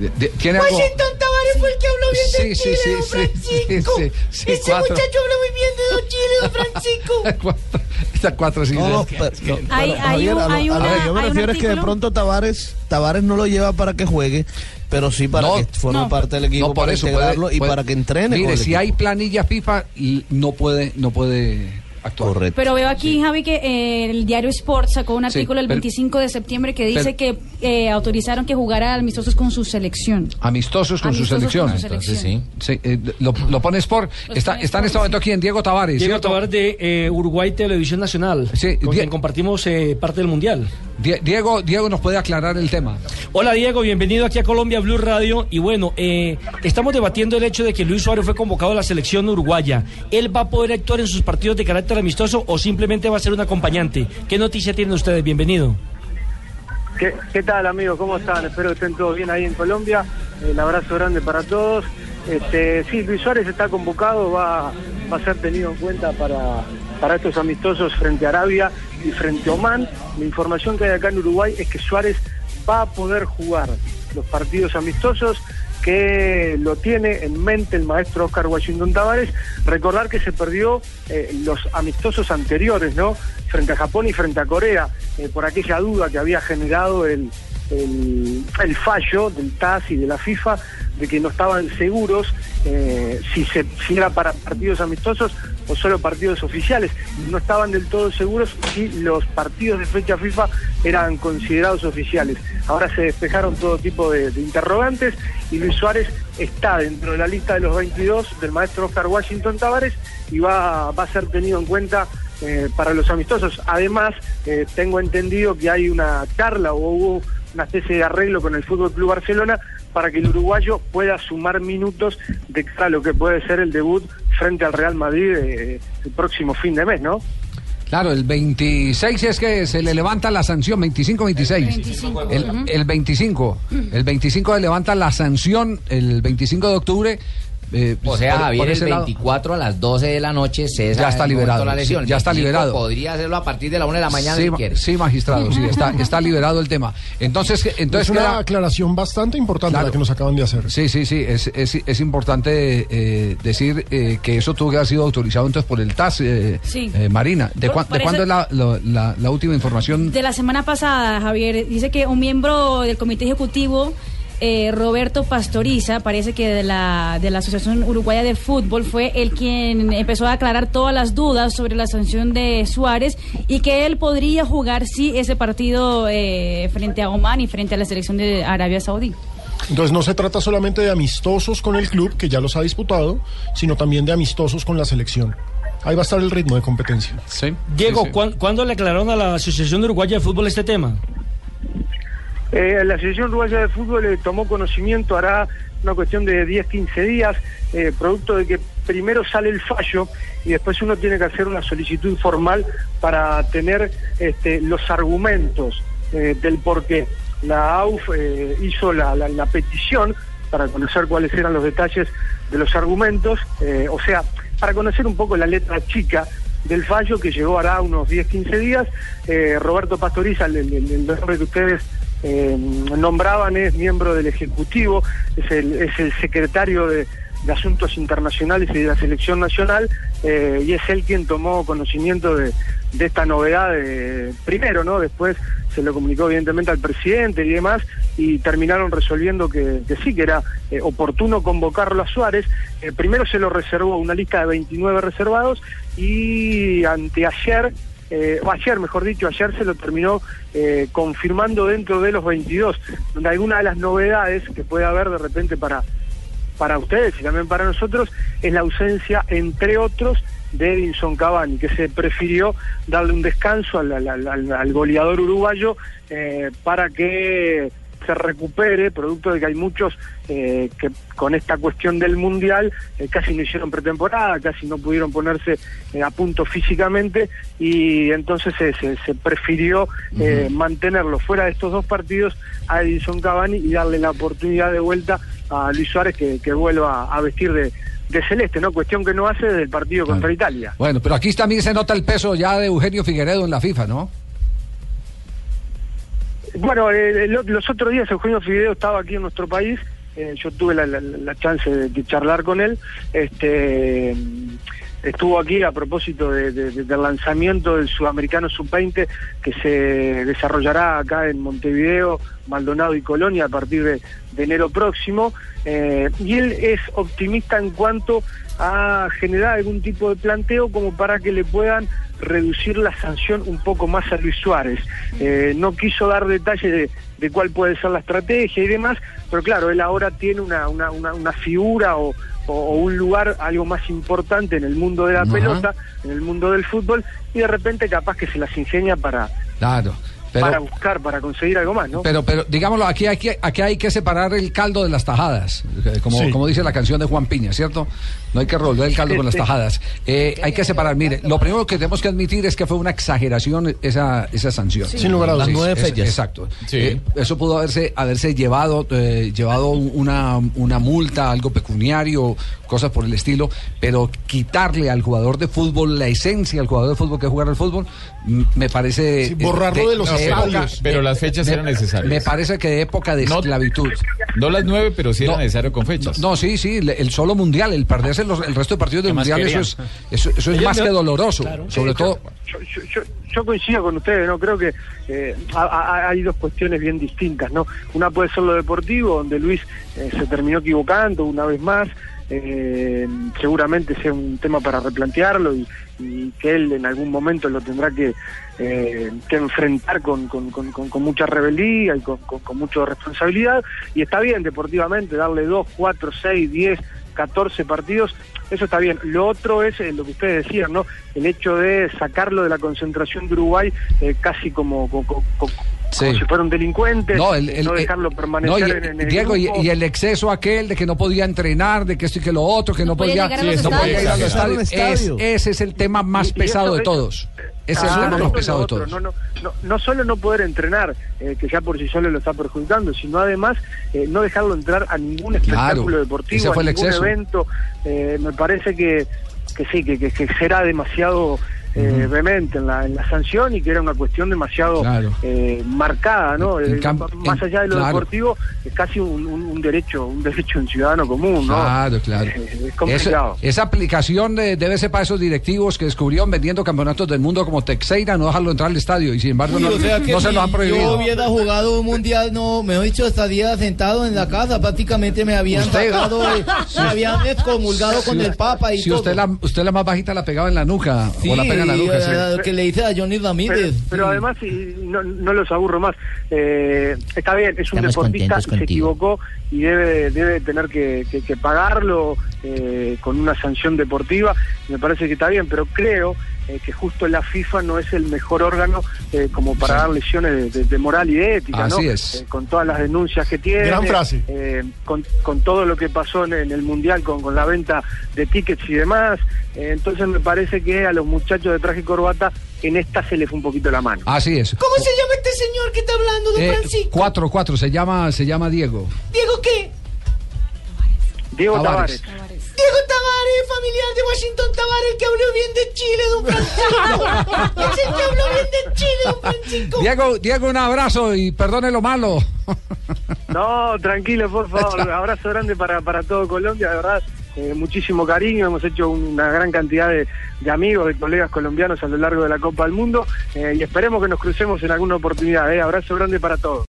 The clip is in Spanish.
Eh, de- ¿Tiene algo? Washington Tavares fue el que habló bien de Sí, sí, Chile, sí, don sí, Francisco. sí, sí, sí, Ese cuatro. muchacho habla muy bien de don Chile, don Francisco. Estas cuatro sí. No, no, sí. pero- no, Hay- hay Javier, un- a lo- hay una- que yo me refiero es que de pronto Tavares, Tavares no lo lleva para que juegue, pero sí para No, que forme no, parte del equipo, No, por para eso integrarlo puede- y puede- para que entrene. Mire, con el si equipo. hay planilla FIFA, y no puede, no puede Correcto. Pero veo aquí, Javi, que eh, el diario Sport sacó un Sí, artículo el pero- 25 de septiembre que dice que eh, autorizaron que jugara amistosos con su selección. Amistosos con su selección. con su Entonces sí. Sí, eh, lo, lo pone Sport. Está, pone está en Sport, este momento aquí en Diego Tavares. Diego ¿cierto? Tavares de eh, Uruguay Televisión Nacional, Sí, con quien compartimos eh, parte del Mundial. Die- Diego, Diego nos puede aclarar el tema. Hola Diego, bienvenido aquí a Colombia Blue Radio. Y bueno, eh, estamos debatiendo el hecho de que Luis Suárez fue convocado a la selección uruguaya. ¿Él va a poder actuar en sus partidos de carácter amistoso o simplemente va a ser un acompañante? ¿Qué noticia tienen ustedes? Bienvenido. ¿Qué, qué tal amigos? ¿Cómo están? Espero que estén todos bien ahí en Colombia. El abrazo grande para todos. Este, sí, Luis Suárez está convocado, va, va a ser tenido en cuenta para, para estos amistosos frente a Arabia y frente a Oman. La información que hay acá en Uruguay es que Suárez va a poder jugar los partidos amistosos que lo tiene en mente el maestro Oscar Washington Tavares. Recordar que se perdió eh, los amistosos anteriores, ¿no? Frente a Japón y frente a Corea, eh, por aquella duda que había generado el, el, fallo del TAS y de la FIFA de que no estaban seguros eh, si, se, si era para partidos amistosos o solo partidos oficiales. No estaban del todo seguros si los partidos de fecha FIFA eran considerados oficiales. Ahora se despejaron todo tipo de, de interrogantes y Luis Suárez está dentro de la lista de los 22 del maestro Oscar Washington Tavares y va, va a ser tenido en cuenta eh, para los amistosos. Además, eh, tengo entendido que hay una charla o hubo una especie de arreglo con el Fútbol Club Barcelona para que el uruguayo pueda sumar minutos de cara a lo que puede ser el debut frente al Real Madrid eh, el próximo fin de mes, ¿no? Claro, el 26 es que se le levanta la sanción, 25-26. 25. El, Ujú. el 25. El 25 le levanta la sanción el 25 de octubre. Eh, O sea, por- Javier, por el ese lado. 24 a las 12 de la noche cesa Ya está liberado, La lesión. sí, ya está 25 liberado. Podría hacerlo a partir de la 1 de la mañana sí, si ma- quiere. sí, magistrado, sí, está, está liberado el tema. Entonces, entonces es una queda- aclaración bastante importante Claro. la que nos acaban de hacer. Sí, sí, sí, es, es, es importante eh, decir eh, que eso tuvo que haber sido autorizado entonces por el TAS, eh, Sí. eh, Marina. ¿De, Por- de cuándo es la, lo- la, la última información? De la semana pasada, Javier, dice que un miembro del comité ejecutivo, eh, Roberto Pastoriza, parece que de la, de la Asociación Uruguaya de Fútbol, fue el quien empezó a aclarar todas las dudas sobre la sanción de Suárez y que él podría jugar, sí, ese partido eh, frente a Oman y frente a la selección de Arabia Saudí. Entonces no se trata solamente de amistosos con el club, que ya los ha disputado, sino también de amistosos con la selección. Ahí va a estar el ritmo de competencia. Sí. Diego, sí, sí. ¿cuán- ¿cuándo le aclararon a la Asociación Uruguaya de Fútbol este tema? Eh, la Asociación Uruguaya de Fútbol eh, tomó conocimiento, hará una cuestión de 10, 15 días, eh, producto de que primero sale el fallo y después uno tiene que hacer una solicitud formal para tener este, los argumentos eh, del por qué. La AUF hizo la, petición para conocer cuáles eran los detalles de los argumentos, o sea, para conocer un poco la letra chica del fallo que llegó hará unos 10, 15 días. Roberto Pastoriza, el- el nombre que ustedes eh, nombraban, es miembro del Ejecutivo, es el, es el secretario de, Asuntos Internacionales y de la Selección Nacional, eh, y es él quien tomó conocimiento de, de esta novedad primero, ¿no? Después se lo comunicó evidentemente al presidente y demás, y terminaron resolviendo que, sí, que era eh, oportuno convocarlo a Suárez. Primero se lo reservó una lista de 29 reservados y anteayer, eh, o ayer mejor dicho, ayer se lo terminó eh, confirmando dentro de los 22, donde alguna de las novedades que puede haber de repente para, para ustedes y también para nosotros es la ausencia, entre otros, de Edinson Cavani, que se prefirió darle un descanso al, al- al- al goleador uruguayo eh, para que se recupere, producto de que hay muchos eh, que con esta cuestión del Mundial eh, casi no hicieron pretemporada, casi no pudieron ponerse eh, a punto físicamente y entonces se, se- prefirió eh, mantenerlo fuera de estos dos partidos a Edison Cavani y darle la oportunidad de vuelta a Luis Suárez que, que vuelva a vestir de, de celeste, ¿no? Cuestión que no hace desde el partido contra Italia. Bueno, pero aquí también se nota el peso ya de Eugenio Figueredo en la FIFA, ¿no? Bueno, eh, el- los otros días Eugenio Fideo estaba aquí en nuestro país, eh, yo tuve la, chance de, charlar con él, este estuvo aquí a propósito de- del lanzamiento del Sudamericano Sub-20 que se desarrollará acá en Montevideo, Maldonado y Colonia a partir de, de enero próximo, eh, y él es optimista en cuanto a generar algún tipo de planteo como para que le puedan reducir la sanción un poco más a Luis Suárez. Eh, no quiso dar detalles de, de cuál puede ser la estrategia y demás, pero claro, él ahora tiene una, una, una, una figura o, un lugar algo más importante en el mundo de la pelota, en el mundo del fútbol, y de repente capaz que se las ingenia para, Claro. Para buscar, para conseguir algo más, ¿no? pero, pero digámoslo, aquí hay, que, aquí hay que separar el caldo de las tajadas, eh, como, Sí. como dice la canción de Juan Piña, ¿cierto? No hay que revolver el caldo con las Sí. tajadas. Eh, hay que separar, mire, lo primero que tenemos que admitir es que fue una exageración esa, esa sanción. Sin lugar a dudas. Las nueve es- fechas. Exacto. Sí. Eh, eso pudo haberse, haberse llevado, eh, llevado una, una multa, algo pecuniario, cosas por el estilo, pero quitarle al jugador de fútbol la esencia al jugador de fútbol que es jugar al fútbol, me parece... Sí, borrarlo de los estadios. Pero las fechas me- eran necesarias. Me parece que de época de No- esclavitud. No las nueve, pero sí era No. necesario con fechas. No, sí, sí, el solo mundial, el perderse los- el resto de partidos del ¿Qué más mundial, eso es, eso, eso es más que doloroso. Sobre todo, yo, yo- yo- yo coincido con ustedes, no creo que eh, ha- hay dos cuestiones bien distintas, ¿no? Una puede ser lo deportivo, donde Luis eh, se terminó equivocando una vez más, eh, seguramente sea un tema para replantearlo y, que él en algún momento lo tendrá que, eh, que enfrentar con, con- con- con- mucha rebeldía y con, mucha responsabilidad, y está bien deportivamente darle dos, cuatro, seis, diez, 14 partidos, eso está bien. Lo otro es eh, lo que ustedes decían, ¿no? El hecho de sacarlo de la concentración de Uruguay eh, casi como, co- co- co- Sí. como si fuera un delincuente, no, el, el- no dejarlo permanecer no, y- en, en el Diego, y, grupo. y el exceso aquel de que no podía entrenar, de que esto y que lo otro, que no, No podía podía, llegar a los no podía ir a los estadios. estadios. Es- Estadio. ese es el tema más Y- pesado de todos. Es el Ah, tema más es pesado lo de otro. todos. No, no, no, no solo no poder entrenar, eh, que ya por sí solo lo está perjudicando, sino además eh, no dejarlo entrar a ningún espectáculo Claro, deportivo, ese a el ningún exceso. evento. Eh, me parece que, que sí, que, que, que será demasiado eh, vehemente en la, en la sanción y que era una cuestión demasiado Claro. eh, marcada, ¿no? En Eh, más allá de lo claro. deportivo, es casi un, un- un derecho, un derecho de un ciudadano común, ¿no? Claro, claro. Eh, es complicado. Esa, esa aplicación de- debe ser para esos directivos que descubrieron vendiendo campeonatos del mundo como Texeira, no dejarlo entrar al estadio y sin embargo no, o sea que no se si lo han Yo prohibido. hubiera jugado un mundial, no, me he dicho, estaría sentado en la casa, prácticamente me habían Usted- sacado, me habían excomulgado con el Papa y Si todo. usted la, usted la más bajita la pegaba en la nuca Sí, o la pega en la nuca. sí. que le dice a Johnny Pero, Ramírez. pero sí. además, y no, no los aburro más, eh, está bien, es un Estamos deportista, se equivocó y debe, debe tener que, que- que pagarlo eh, con una sanción deportiva, me parece que está bien, pero creo eh, que justo la FIFA no es el mejor órgano eh, como para dar lesiones de, de- de moral y de ética, Así ¿no? es. Eh, con todas las denuncias que tiene, Gran frase. eh, con, con todo lo que pasó en, en el Mundial con, con la venta de tickets y demás, eh, entonces me parece que a los muchachos de traje y corbata en esta se les fue un poquito la mano. Así es. ¿Cómo se llama este señor que está hablando, don Eh, Francisco? cuatro, cuatro, se llama, se llama Diego. ¿Diego qué? Diego Tavares. Tavares. Diego Tavares, familiar de Washington Tavares, el que habló bien de Chile, don Francisco. es el que habló bien de Chile, don Francisco. Diego, Diego, un abrazo y perdone lo malo. No, tranquilo, por favor. Abrazo grande para, para todo Colombia, de verdad. eh, muchísimo cariño, hemos hecho una gran cantidad de, de amigos, de colegas colombianos a lo largo de la Copa del Mundo eh, y esperemos que nos crucemos en alguna oportunidad. eh. Abrazo grande para todos.